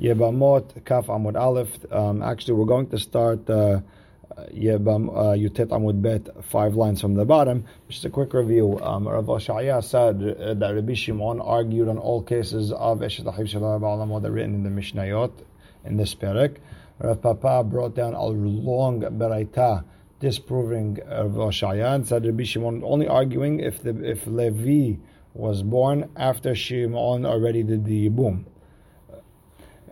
Yebamot Kaf Amud Aleph. Um, actually, we're going to start uh, Yebam uh, Yutet Amud Bet five lines from the bottom. Just a quick review. Um, Rav Oshaya said uh, that Rabbi Shimon argued on all cases of Eshet Achiv Shalom that are written in the Mishnayot in this parak. Rav Papa brought down a long beraita disproving Rav Oshaya and said Rabbi Shimon only arguing if the if Levi was born after Shimon already did the boom.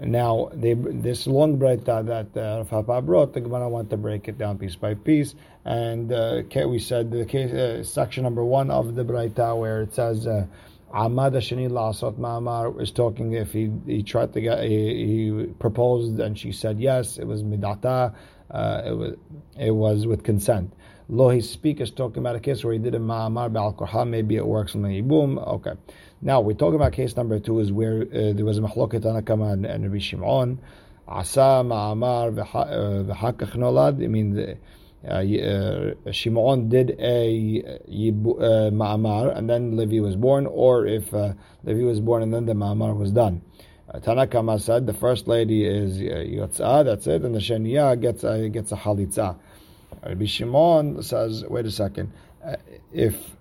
Now, they, this long breita that uh, brought, the Gemara want to break it down piece by piece. And uh, we said the case, uh, section number one of the breita where it says, uh, Ahmad Shani Lasot Ma'amar is talking if he, he tried to get, he, he proposed and she said yes, it was midata, uh, it was it was with consent. Lo he speak talking about a case where he did a ma'amar ba'al maybe it works on the boom. Okay. Now we're talking about case number two is where uh, there was a mahloket Anakama and, and Rabbi Shimon. Asa ma'amar v'hakach nolad. I mean, the, uh, uh, Shimon did a uh, ma'amar and then Levi was born, or if uh, Levi was born and then the ma'amar was done. Uh, Tanakama said the first lady is uh, that's it, and the Sheniya gets a, gets a Halitza. Rabbi Shimon says, wait a second, uh, if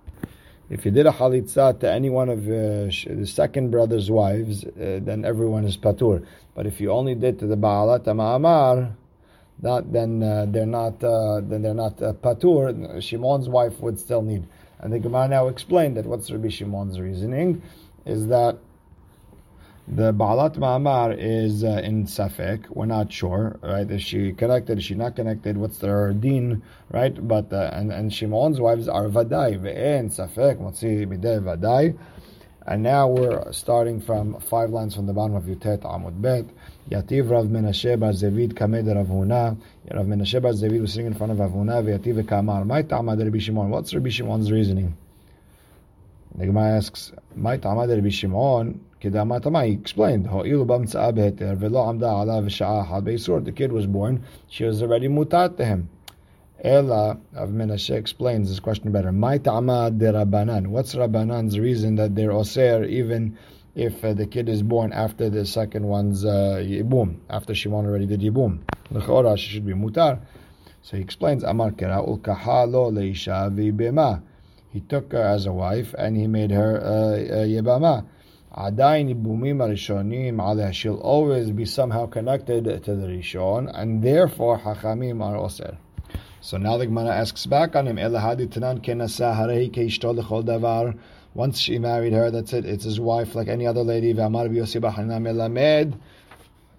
if you did a halitza to any one of uh, the second brother's wives, uh, then everyone is patur. But if you only did to the ba'alat ma'amar, that then uh, they're not uh, then they're not uh, patur. Shimon's wife would still need. And the Gemara now explained that what's Rabbi Shimon's reasoning is that the Ba'alat Ma'amar is uh, in Safek. We're not sure, right? Is she connected? Is she not connected? What's their deen, right? But uh, and and Shimon's wives are Vadai. Ve'en Safek. Motzi Midei Vadai. And now we're starting from five lines from the bottom of Yutet Amud Bet. Yativ Rav Menashe Bar Zevid Kamed Rav Huna. Rav Menashe Bar Zevid was sitting in front of Rav Huna. Ve'yativ Kamar. My Ta'amad Rabbi Shimon. What's Rabbi Shimon's reasoning? The Gemara asks, My Ta'amad Rabbi Shimon. Kedamatama, he explained, The kid was born, she was already mutat to him. Ela of Menashe explains this question better. De Rabbanan. What's Rabbanan's reason that they're oser even if uh, the kid is born after the second one's uh, yibum, after Shimon already did yibum? L'chora, she should be mutar. So he explains, Amar kera ulkahalo leisha v'ibema. He took her as a wife and he made her uh, yibama. Adain Ibumim Arishonim Aleh, she'll always be somehow connected to the Rishon, and therefore Hachamim are Oser. So now the Gemara asks back on him, Elahadi Tanan Kenasa Harehi Keishto Lechol Davar. Once she married her, that's it. It's his wife like any other lady. V'amar b'yosi b'hanina melamed.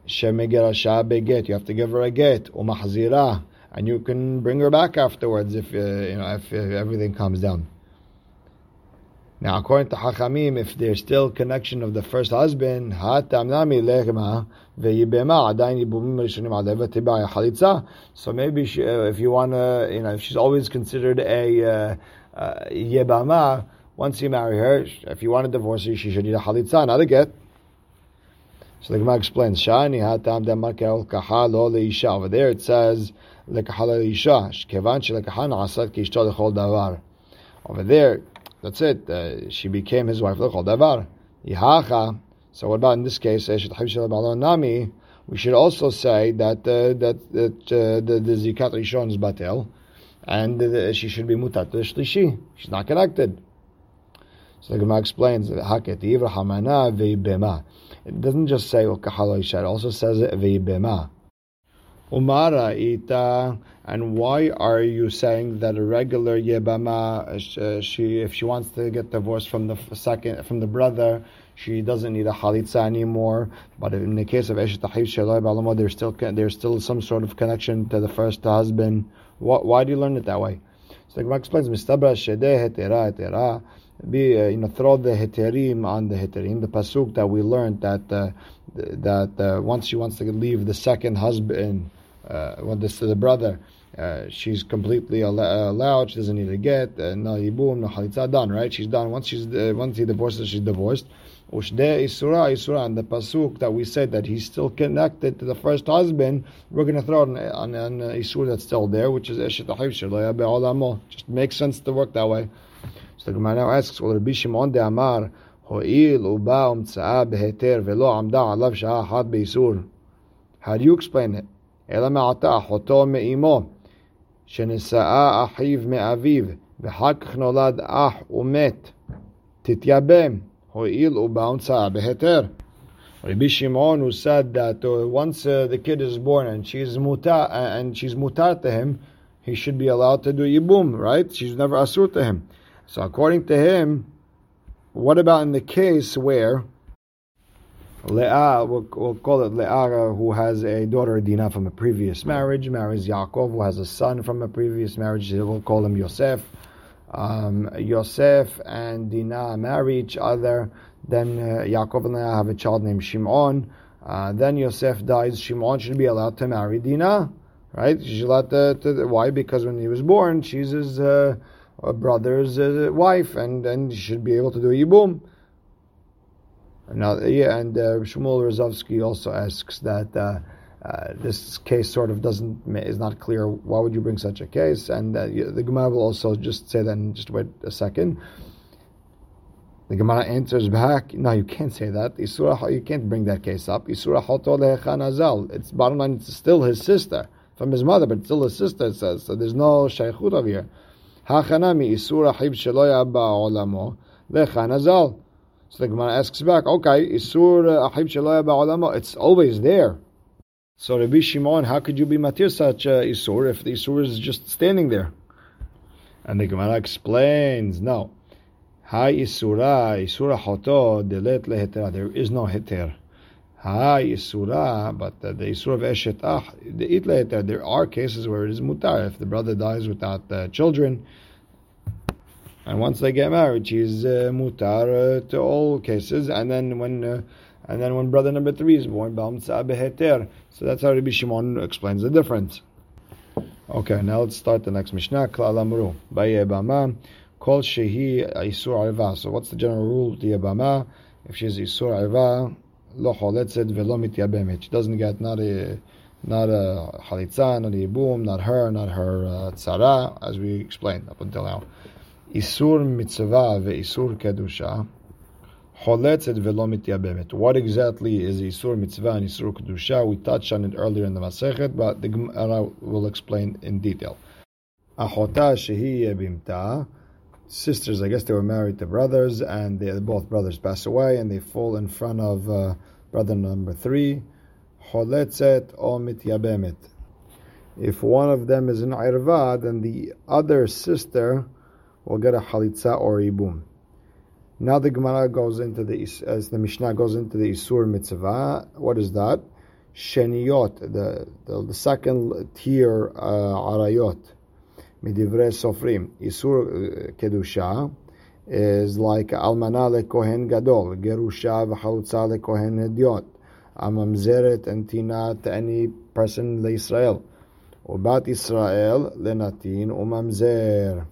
Shemegerasha beget. You have to give her a get. Umahzira. And you can bring her back afterwards if, uh, you know, if, if everything comes down. Now, according to Hachamim, if there's still connection of the first husband, so maybe she, uh, if you want to, you know, if she's always considered a uh, uh, yebama, once you marry her, if you want to divorce her, she should need a halitza, not a get. So the Gemara explains, Shani. Over there it says, davar. Over there, that's it. Uh, she became his wife. So what about in this case? We should also say that uh, that that uh, the, the zikat rishon is batel, and uh, she should be mutat shlishi. She's not connected. So the Gemara explains veibema. It doesn't just say It also says veibema. Umara ita. And why are you saying that a regular yebama, uh, she if she wants to get divorced from the second from the brother, she doesn't need a halitza anymore. But in the case of eshet shaloi there's still there's still some sort of connection to the first husband. Why, why do you learn it that way? So the Gemara explains, "Mistabra shedeh hetera hetera." Be uh, you know throw the heterim on the heterim. The pasuk that we learned that uh, that uh, once she wants to leave the second husband uh, want this to the brother. Uh, she's completely al- allowed. She doesn't need to get. Uh, no yibum, no halitza. Done, right? She's done. Once she's uh, once he divorces, she's divorced. Ushde isura isura. And the pasuk that we said that he's still connected to the first husband, we're going to throw an, an, an isur that's still there, which is eshet ha'ivshir Just makes sense to work that way. So the Gemara now asks, "Will Rabbi Shimon de Amar ho'il uba umtzaa beheter velo amda alav shah had beisur?" How do you explain it? אלא מעתה אחותו מאמו, שנשאה אחיו מאביו, ואחר כך נולד אח ומת, תתייבם, הואיל ובאה הומצאה בהיתר. Rabbi Shimon who said that uh, once uh, the kid is born and she's mutar uh, and she's mutar to him, he should be allowed to do yibum, right? She's never asur to him. So according to him, what about in the case where Leah, we'll, we'll call it Leah, who has a daughter Dinah from a previous marriage, marries Yaakov, who has a son from a previous marriage. We'll call him Yosef. Um, Yosef and Dinah marry each other. Then uh, Yaakov and Leah have a child named Shimon. Uh, then Yosef dies. Shimon should be allowed to marry Dinah, right? She's allowed to, to why? Because when he was born, she's his uh, brother's uh, wife, and and she should be able to do a yibum. Now, yeah, and uh, Shmuel Rozovsky also asks that uh, uh, this case sort of doesn't is not clear. Why would you bring such a case? And uh, the Gemara will also just say that. Just wait a second. The Gemara answers back, no, you can't say that. Isura, you can't bring that case up. Isura azal. It's bottom line. It's still his sister from his mother, but still his sister. It says so. There's no shaykhut over here. Hachanami isura hib shelo yaba olamo azal. So the Gemara asks back, okay, Isur Ahib Shalaya it's always there. So Rabbi Shimon, how could you be matir such uh, Isur if the Isur is just standing there? And the Gemara explains, no. Hi Isura, Isura Hoto, Delet Lehetera. There is no Heter. Hi Isura, but the, the Isur of Eshet Ah, the It Leheter. There are cases where it is mutar. If the brother dies without uh, children, and once they get married, she's uh, mutar uh, to all cases. And then when uh, and then when brother number three is born. So that's how Rabbi Shimon explains the difference. Okay, now let's start the next Mishnah. Klal Amru. Bama. Kol shehi isur arva. So what's the general rule? Yabama. If she's isur arva, lo choletzet velo mityabemet. She doesn't get not a not a halitza, not a yibum, not her, not her uh, tzara, as we explained up until now. Isur mitzvah ve'isur kedusha choletzet velo mityabemet. What exactly is Isur mitzvah and Isur kedusha? We touched on it earlier in the Masechet, but the Gemara will explain in detail. Achota shehi bimta. Sisters, I guess they were married to brothers, and they, both brothers pass away, and they fall in front of uh, brother number three. Choletzet o mityabemet. If one of them is an irva, then the other sister will get a halitza or ibum. Now the Gemara goes into the as the Mishnah goes into the Isur mitzvah. What is that? Sheniyot, the, the, the second tier uh, arayot, midivrei sofrim. Isur uh, kedusha is like almana lekohen gadol, gerusha v'chalutza lekohen hediot, amamzeret and tina to any person leIsrael, ubat Israel lenatin umamzer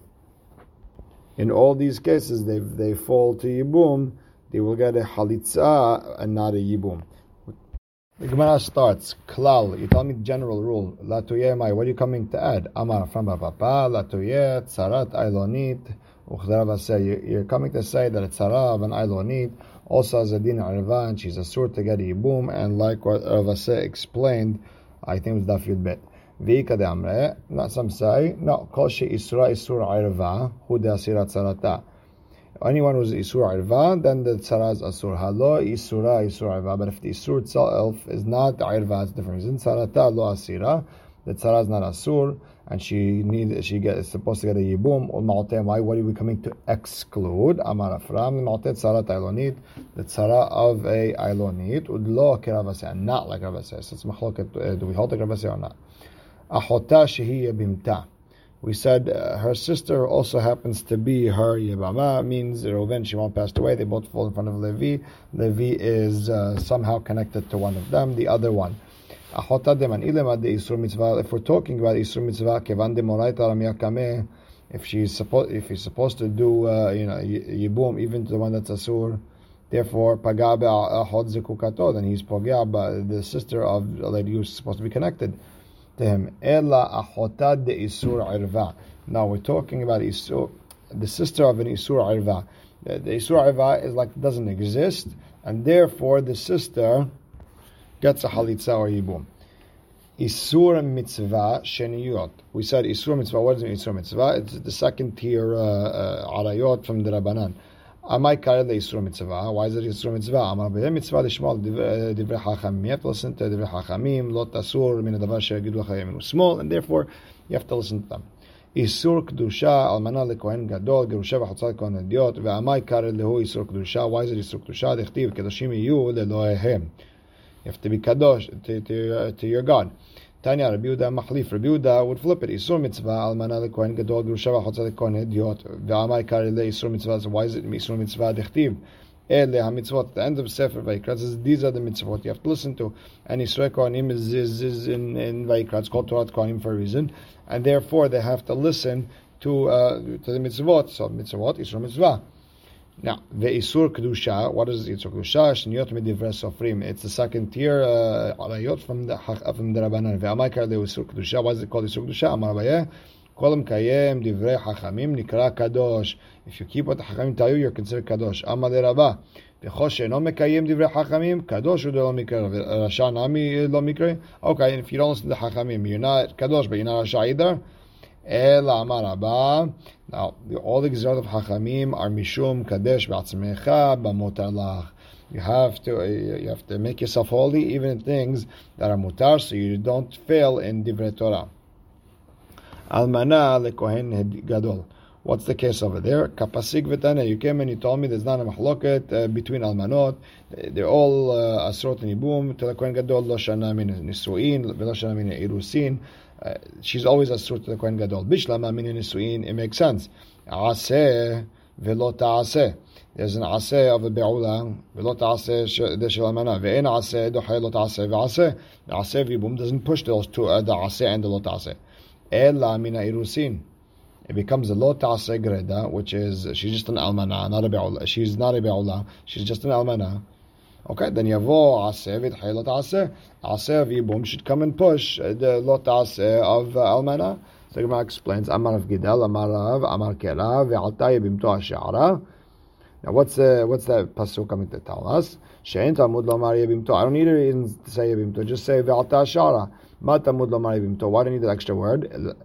in all these cases, they they fall to yibum, they will get a halitza and not a yibum. The Gemara starts, klal, you tell me the general rule, la mai, what are you coming to add? Amar from papa, la tuyeh, tzarat ailonit, you're coming to say that a tzara of an ailonit also has a din and she's a sur to get a yibum, and like what Rav Asi explained, I think it was Daf Bet. Not some say, no, kol she isura isur irva, hu de asira tzarata. Anyone who's isur irva, then the tzara is asur. Halo isura isur irva, but if the isur itself is not irva, it's different. In tzarata lo asira, the tzara is not asur, and she needs, she get, is supposed to get a yibum, or ma'oteh, why, what are we coming to exclude? Amar afram, ma'oteh tzara ailonit, the tzara of a ailonit, udlo keravaseh, not like ravaseh. So it's machloket, uh, do we hold the ravaseh or not? Ahota shehi bimta. We said uh, her sister also happens to be her Yebama, means Reuven, Shimon passed away, they both fall in front of Levi. Levi is uh, somehow connected to one of them, the other one. If we're talking about Isur Mitzvah, Kevan de Moraita if she's supposed, if he's supposed to do, uh, you know, Yibum, even to the one that's Asur, therefore, Pagabe Zekukato, then he's Pogea, the sister of a lady who's supposed to be connected him. Achotad de isur. Now we're talking about isur, the sister of an isur irva. The, the Isur Iva is like doesn't exist, and therefore the sister gets a Halitza or Yibum. Isur mitzvah sheniyot. We said Isur mitzvah. What is Isur mitzvah? It's the second tier uh, uh, arayot from the Rabbanan. Amai Kare the Yisro Mitzvah. Why is it Yisro Mitzvah? Amar B'yeh Mitzvah Lishmol eh, Divrei Chachamim. You have to listen to Divrei Chachamim, Lot Asur, Min Adavar She'agidu L'chayim Inu Small, and therefore you have to listen to them. Isur Kedusha, Almana Lekohen Gadol, Gerusha V'Chatzal Kohen Adiot, Ve'amai Kare Lehu Isur Kedusha. Why is it Isur Kedusha? Dechtiv Kedoshim Yiyu Lelohehem. You have to be Kadosh to, to, to your God. Tanya Rabbi Yehuda Machlif. Rabbi Yehuda would flip it. Isur mitzvah almana lekohen gadol grusha v'chotza lekohen hediot ve'amai kari le isur mitzvah. So why is it isur mitzvah dechtiv? Ele hamitzvot. The end of Sefer Vayikra says these are the mitzvot you have to listen to. And Yisrael Kohanim is, is, is in, in Vayikra. It's called Torah Kohanim for a reason. And therefore they have to listen to uh, to the mitzvot. So mitzvot, Isur mitzvah. Now, the Isur Kedusha, what is Isur Kedusha? Shniyot Midivre Sofrim. It's the second tier, uh, Alayot from the, from the Rabbanan. Ve'amaykar le Isur Kedusha. Why is it called Isur Kedusha? Amar Abayeh. Kolam Kayem Divrei Hachamim Nikra Kadosh. If you keep what the Hachamim tell you, you're considered Kadosh. Amar le Rabbah. וכל שאינו מקיים דברי חכמים, קדוש הוא לא מקרה, ורשע נמי לא מקרה. Okay, and if you don't listen to חכמים, you're not kadosh, but you're not רשע either. Now, all the Gezerot of Hachamim are Mishum Kadesh Ba'atzmecha Ba'motar Lach. You have to uh, you have to make yourself holy even in things that are mutar, so you don't fail in divrei Torah. Almana lekohen gadol. What's the case over there? Kapasig v'tane. You came and you told me there's not a Machloket uh, between almanot. They're all uh, asrot uh, nibum. Telakohen gadol lo shana min nisuin, lo shana min irusin. Uh, she's always asur to the Kohen Gadol. Bishlama min nisuin, it makes sense. Aseh velo ta'aseh. There's an aseh of a be'ula, velo ta'aseh de shel amana. Ve'en aseh dohay lo ta'aseh ve'aseh. The aseh v'ibum doesn't push those two, uh, the aseh and the lo ta'aseh. Ela mina irusin. It becomes a lo greda, which is, she's just an almana, not a be'ula. She's not a be'ula, she's just an almana. Okay, then yavo aseh v'tchay lo ta'aseh. Aseh v'yibum should come and push the lo ta'aseh of uh, almana. So Gemara explains, Amar of Gidel, Amar of, Amar Kera, ve'alta yibimto ha'she'ara. Now what's uh, what's that pasuk coming to tell us? She'en tamud lomar yibimto. I don't need to say yibimto, just say ve'alta ha'she'ara. Ma tamud lomar yibimto. Why do you need that extra word?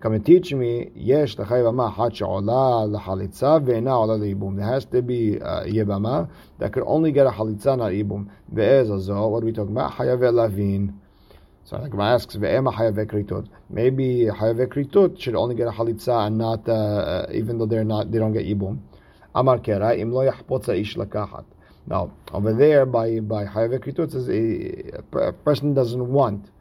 Come and teach me, yesh l'chayvama hat she'ola l'halitza ve'ena ola le'ibum. There has to be uh, yebama that could only get a halitza, not ibum. Ve'ez azo, what are we talking about? Hayav lavin. So the Gemara asks, ve'ema hayav kritot. Maybe hayav kritot should only get a halitza and not, uh, uh, even though they're not, they don't get ibum. Amar kera, im lo yachpotza ish lakahat. Now, over there, by, by hayav kritot, says a, a person doesn't want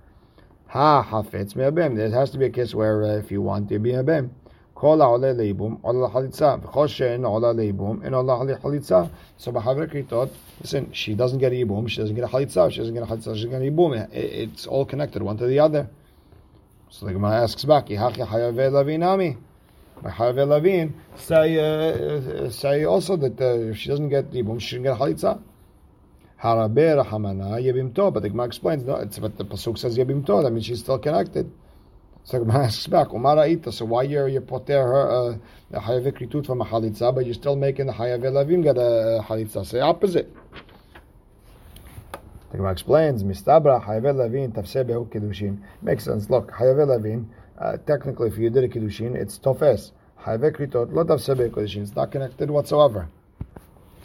Ha hafetz me'abem. There has to be a case where uh, if you want to be a bem. Kol ha'oleh leibum, olah halitza. V'chol she'en olah leibum, and olah halitza. So b'haver kritot, listen, she doesn't get a yibum, she doesn't get a halitza, she doesn't get a halitza, she doesn't get a yibum. It's all connected, one to the other. So the Gemara asks back, Yihachi hayave lavinami. By hayave lavin, say, uh, say also that uh, if she doesn't get yibum, she shouldn't get a halitza. Harabe Hamana Yebimto. But the Gemara explains, no, it's but the Pasuk says Yebimto, that means she's still connected. So Gemara asks back, Umara Ita, so why you're, you poter her, uh, the Hayave Kritut from a Halitza, but you're still making the Lavim get a Halitza? Say opposite. The Gemara explains, Mistabra Hayave Lavin Tafse Behu Kedushin. Makes sense. Look, Lavin, uh, technically, if you did a Kedushin, it's Tofes. Hayave Kritot, Lo Tafse Behu Kedushin. It's not connected whatsoever.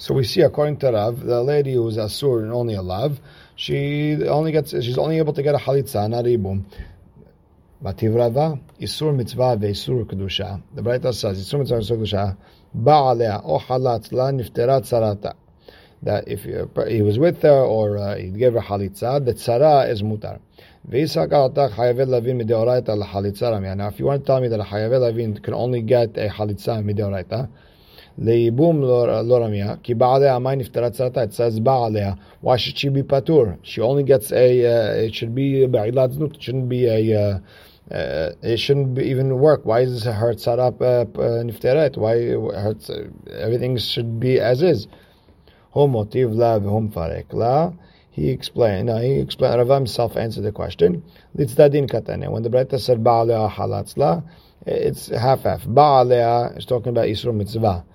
So we see, according to Rav, the lady who is asur and only a lav, she only gets, she's only able to get a halitza, not ibum. Mativ Rava, isur mitzvah ve'isur kedusha. The Braita says, isur mitzvah ve'isur kedusha, ba'alea o halat la nifterat sarata. That if he was with her or uh, he gave her halitza, the tzara is mutar. Now, if you want to tell me that a chayavel lavin can only get a halitza mideoraita, Leibum loramia, ki ba'alea main iftarat sarata. It says ba'alea. Why should she be patur? She only gets a, uh, it should be uh, ba'ilat znut. It shouldn't be a, uh, uh, it shouldn't be, even work. Why is her tzarap nifteret? Uh, uh, Why her, tz- everything should be as is? Homotiv la v'hum farek la. He explained. No, he explained. Rav himself answered the question. Litzdadin katane. When the Braita said ba'alea halatzla, it's half half. Ba'alea is talking about Yisro mitzvah.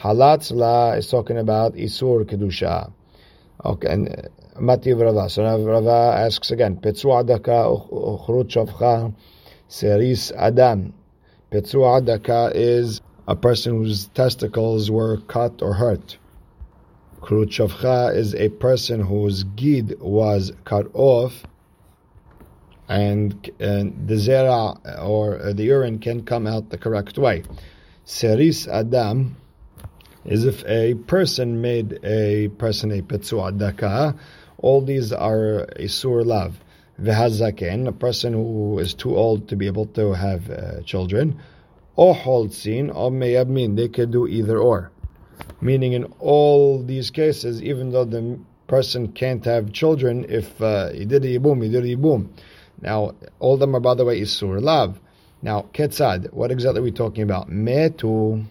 Halatzla is talking about Isur Kedusha. Okay, and uh, Mativ Rava. So now Rava asks again, Petzu Adaka Uchrut Shavcha Seris Adam. Petzu Adaka is a person whose testicles were cut or hurt. Krut Shavcha is a person whose gid was cut off and, and the zera or the urine can come out the correct way. Seris Adam is if a person made a person a petzu adaka. All these are a sur lav. V'hazaken, a person who is too old to be able to have uh, children. Or holtzin, or meyabmin, they could do either or. Meaning in all these cases, even though the person can't have children, if uh, he did a yibum, he did a yibum. Now, all of them are, by the way, isur lav. Now, ketzad, what exactly are we talking about? Metu.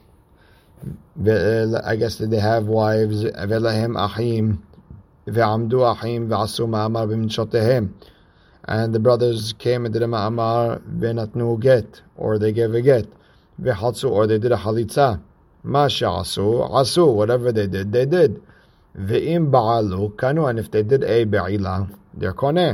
I guess that they have wives. ולהם אחים, ועמדו אחים, ועשו מאמר במשותיהם. And the brothers came and did a ma'amar ונתנו get, or they gave a get. וחלצו, or they did a halitza. מה שעשו, עשו, whatever they did, they did. ואם בעלו, קנו, and if they did a בעילה, they're קונה.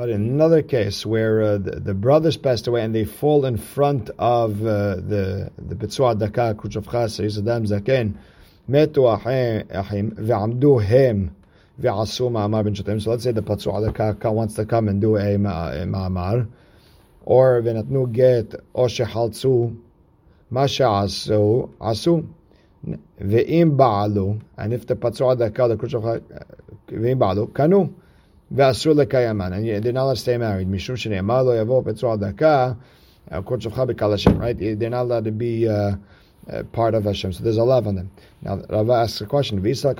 But another case where uh, the, the, brothers passed away and they fall in front of uh, the the Betzua Daka, Kuchavcha, Adam Zaken, Metu Achim, Ve'amdu Hem, Ve'asu Ma'amar Ben Shotem. So let's say the Betzua Daka wants to come and do a Ma'amar, or Ve'natnu Get, or Shehaltzu, Ma She'asu, Asu, Ve'im Ba'alu, and if the Betzua Daka, the Kuchavcha, Ve'im Ba'alu, Kanu, V'asur And they're not allowed to stay married. Mishum shene'amar lo yavo. Right? They're not allowed to be uh, uh, part of Hashem. So there's a love on them. Now, Rava asks a question. If you want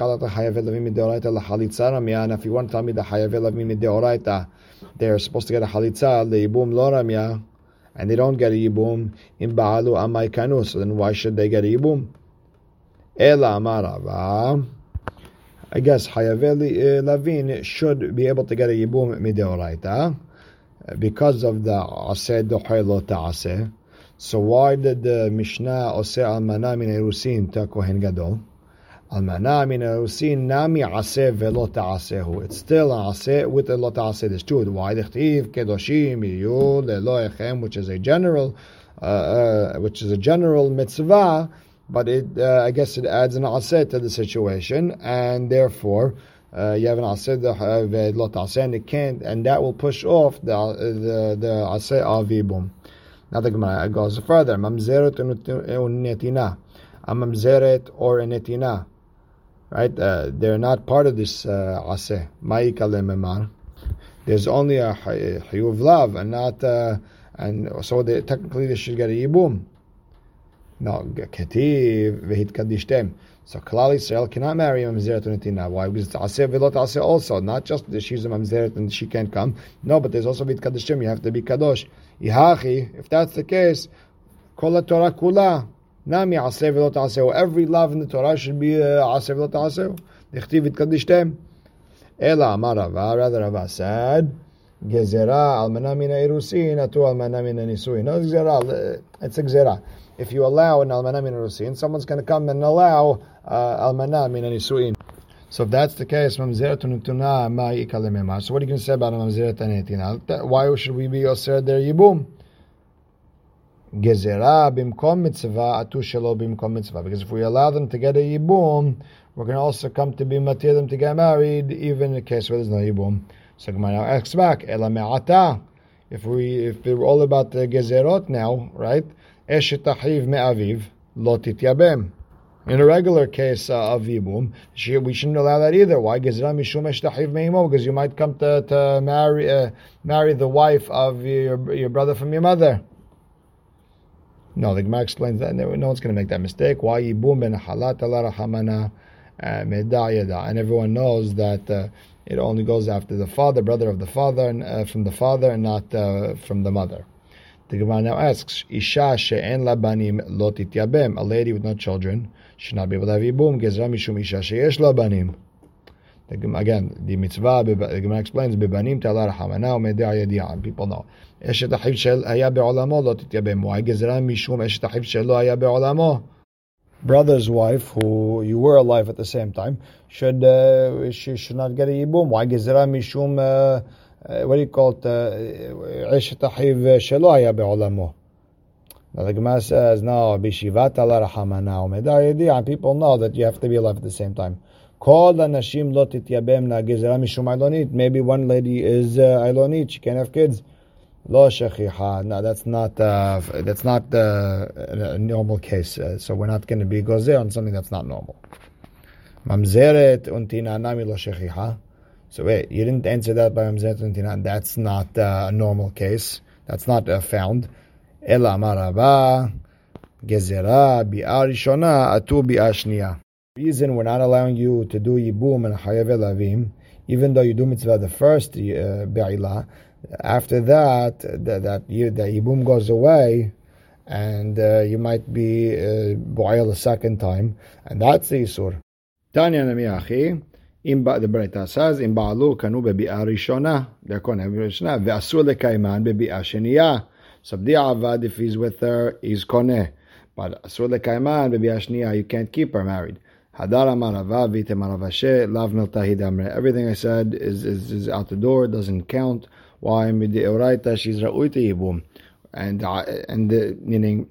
to tell me the hayavelavim they're supposed to get a halitza, leibum loramya, and they don't get a yibum, in ba'alu amaykanu. So then why should they get a yibum? Ela amarava. I guess Hayaveli uh, Lavin should be able to get a Yibum Mideoraita because of the Aseh Dohelo Ta'aseh. So why did the Mishnah Ose Almana Min Erusin Ta Gadol? Almana Min Erusin Nami Aseh Velo Ta'asehu. It's still Aseh with a Lo Ta'aseh. There's two. Why the Chtiv Kedoshim Yiyul Elohechem, which is a general, uh, uh, which is a general mitzvah but it, uh, I guess it adds an aseh to the situation, and therefore uh, you have an aseh uh, lot and it can't, and that will push off the uh, the the avibum. Now the Gemara goes further. Mamzeret netina, a mamzeret or netina, right? Uh, they're not part of this uh, aseh. There's only a hayuv love, and not, uh, and so they, technically they should get a yibum. No, ketiv vehit So Klal Yisrael cannot marry a mamzeret netina. Why? Because it's aseh velot also. Not just that she's a mamzeret and she can't come. No, but there's also vit kadishim. You have to be kadosh. Ihachi. If that's the case, kol Torah kula. Nami aseh velot aseh. Every love in the Torah should be uh, aseh velot aseh. Dichtiv vit kadishtem. Ela amar Rava. Rather Rava said. Gezerah almana mina irusin atu almana mina nisuin. Gezerah. It's a gezerah if you allow an almana min rusin, someone's going to come and allow uh, min nisuin. So if that's the case, mamzeret nutuna ma ikalemema. So what are you going to say about mamzeret netina? Why should we be osir their yibum? Gezerah bimkom mitzvah atu shelo bimkom mitzvah. Because if we allow them to get a yibum, we're going to also come to be matir them to get married, even in the case where there's no yibum. So Gemara asks back, ela. If we if we're all about the gezerot now, right? Eshet achiv me'aviv lo tityabem. In a regular case uh, of yibum, we shouldn't allow that either. Why? Because you might come to, to marry uh, marry the wife of your, your brother from your mother. No, the Gemara explains that no one's going to make that mistake. Why yibum ben halat hamana uh, and everyone knows that uh, it only goes after the father, brother of the father, and uh, from the father, and not uh, from the mother. The Gemara now asks, Isha she'en labanim lotit yabem." A lady with no children should not be able to have yibum. Gezra mishum isha she'esh labanim. Again, the mitzvah, the Gemara explains, bebanim ta'ala rahamana u'medeh yadi'an. People know. Eshet ahiv shel haya be'olamo lo tityabem. Why gezra mishum eshet ahiv shel lo be'olamo? brother's wife, who you were alive at the same time, should uh, she should not get a yibum? Why gezerah mishum? Uh, uh, what do you call it? Uh, ish tahiv shelo haya be'olamo. Now the Gemara says, no, bishivat ala rahamana People know that you have to be alive at the same time. Call the nashim lot ityabem na gezerah mishum ailonit. Maybe one lady is uh, ailonit, she can't have kids. Lo shechicha. No, that's not uh, that's not uh, a normal case. Uh, so we're not going to be gozer on something that's not normal. Mamzeret untina nami lo shechicha. So wait, you didn't answer that by mamzeret untina. That's not uh, a normal case. That's not uh, found. Ela maraba gezerah bi'arishona atu bi'ashniya. Reason we're not allowing you to do yibum and hayav elavim, even though you do mitzvah the first uh, be'ilah, after that, that, that you, the ibum goes away, and uh, you might be uh, boil a second time, and that's the isur. Tanya namiachi. אם the ברייתא says, אם בעלו קנו בביאה ראשונה, they're קונה בביאה ראשונה, ואסור לקיימן בביאה שנייה. So בדיעבד, if he's with her, he's קונה. But אסור לקיימן בביאה שנייה, you can't keep her married. הדר אמר רבה, ויתם רבשה, לאו מלתא הידמרה. Everything I said is, is, is out the door, doesn't count. Why mideoraita she's ra'uita yibum, and uh, and the, meaning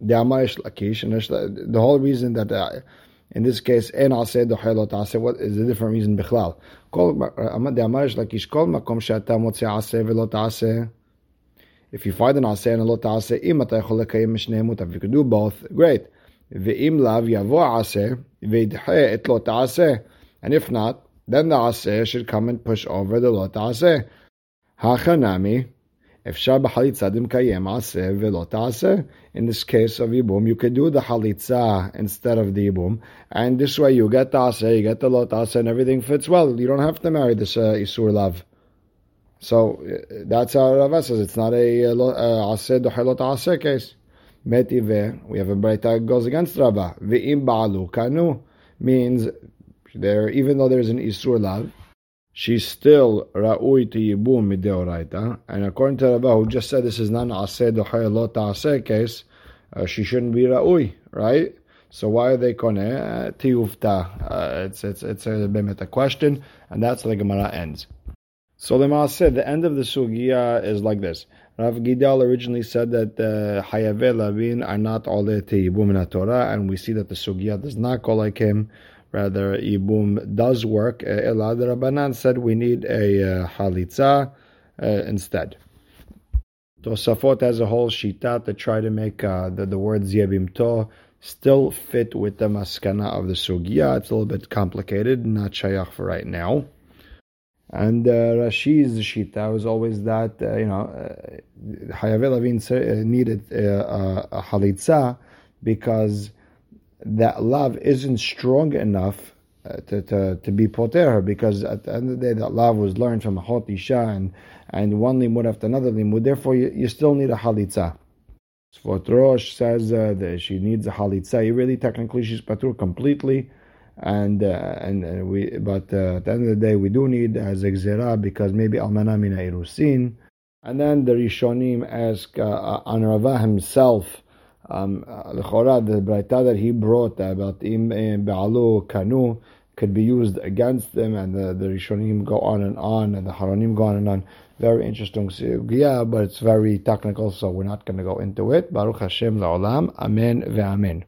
the amarish lakish, and the whole reason that uh, in this case en aseh dohelot aseh. What is the different reason bichlal? Kol the amarish lakish kol makom she'ata motze aseh velot aseh. If you find an aseh and a lot aseh, im ata yachol lekayim mishneim If you could do both, great. Ve'im lav yavo aseh ve'idhe et lot aseh. And if not, then the aseh should come and push over the lot aseh. Hachanami, אפשר בחליצה דמקיים עשה ולא תעשה. In this case of Yibum, you could do the halitza instead of the Yibum, and this way you get the asa, you get the lot asa, and everything fits well. You don't have to marry this uh, Isur love. So uh, that's how Rava says it's not a asa dohelot asa case. Metive, we have a breita that goes against Rava. Ve'im ba'alu kanu means there, even though there's an Isur love, she's still ra'ui to yibum mideoraita. And according to Rabbi, who just said this is not an aseh dohay lo ta'aseh case, uh, she shouldn't be ra'ui, right? So why are they koneh? Uh, tiyufta. Uh, it's it's it's a bemet a question, and that's how the Gemara ends. So the said the end of the sugiya is like this. Rav Gidal originally said that the hayave lavin are not all the yibum Torah, and we see that the sugiya does not go like him. Rather, Ibum does work. Elad Rabbanan said we need a uh, halitza uh, instead. Tosafot has a whole shita to try to make uh, the, the word ziyabim to still fit with the maskana of the sugya. It's a little bit complicated, not shayach for right now. And uh, Rashi's shita was always that uh, you know uh, Hayavel uh, needed uh, a halitza because that love isn't strong enough uh, to, to, to be poter because at the end of the day that love was learned from a hot isha and, and one limud after another limud. Therefore, you, you still need a halitza. Svot Rosh says uh, that she needs a halitza. Really, technically, she's patur completely. And uh, and uh, we, but uh, at the end of the day, we do need a zegzera because maybe almana mina irusin. And then the Rishonim ask uh, on Rava himself um, the Braita that he brought about Im Ba'alu Kanu could be used against them, and the, the Rishonim go on and on, and the Haronim go on and on. Very interesting sugya, but it's very technical, so we're not going to go into it. Baruch Hashem la'olam. Amen ve'amen.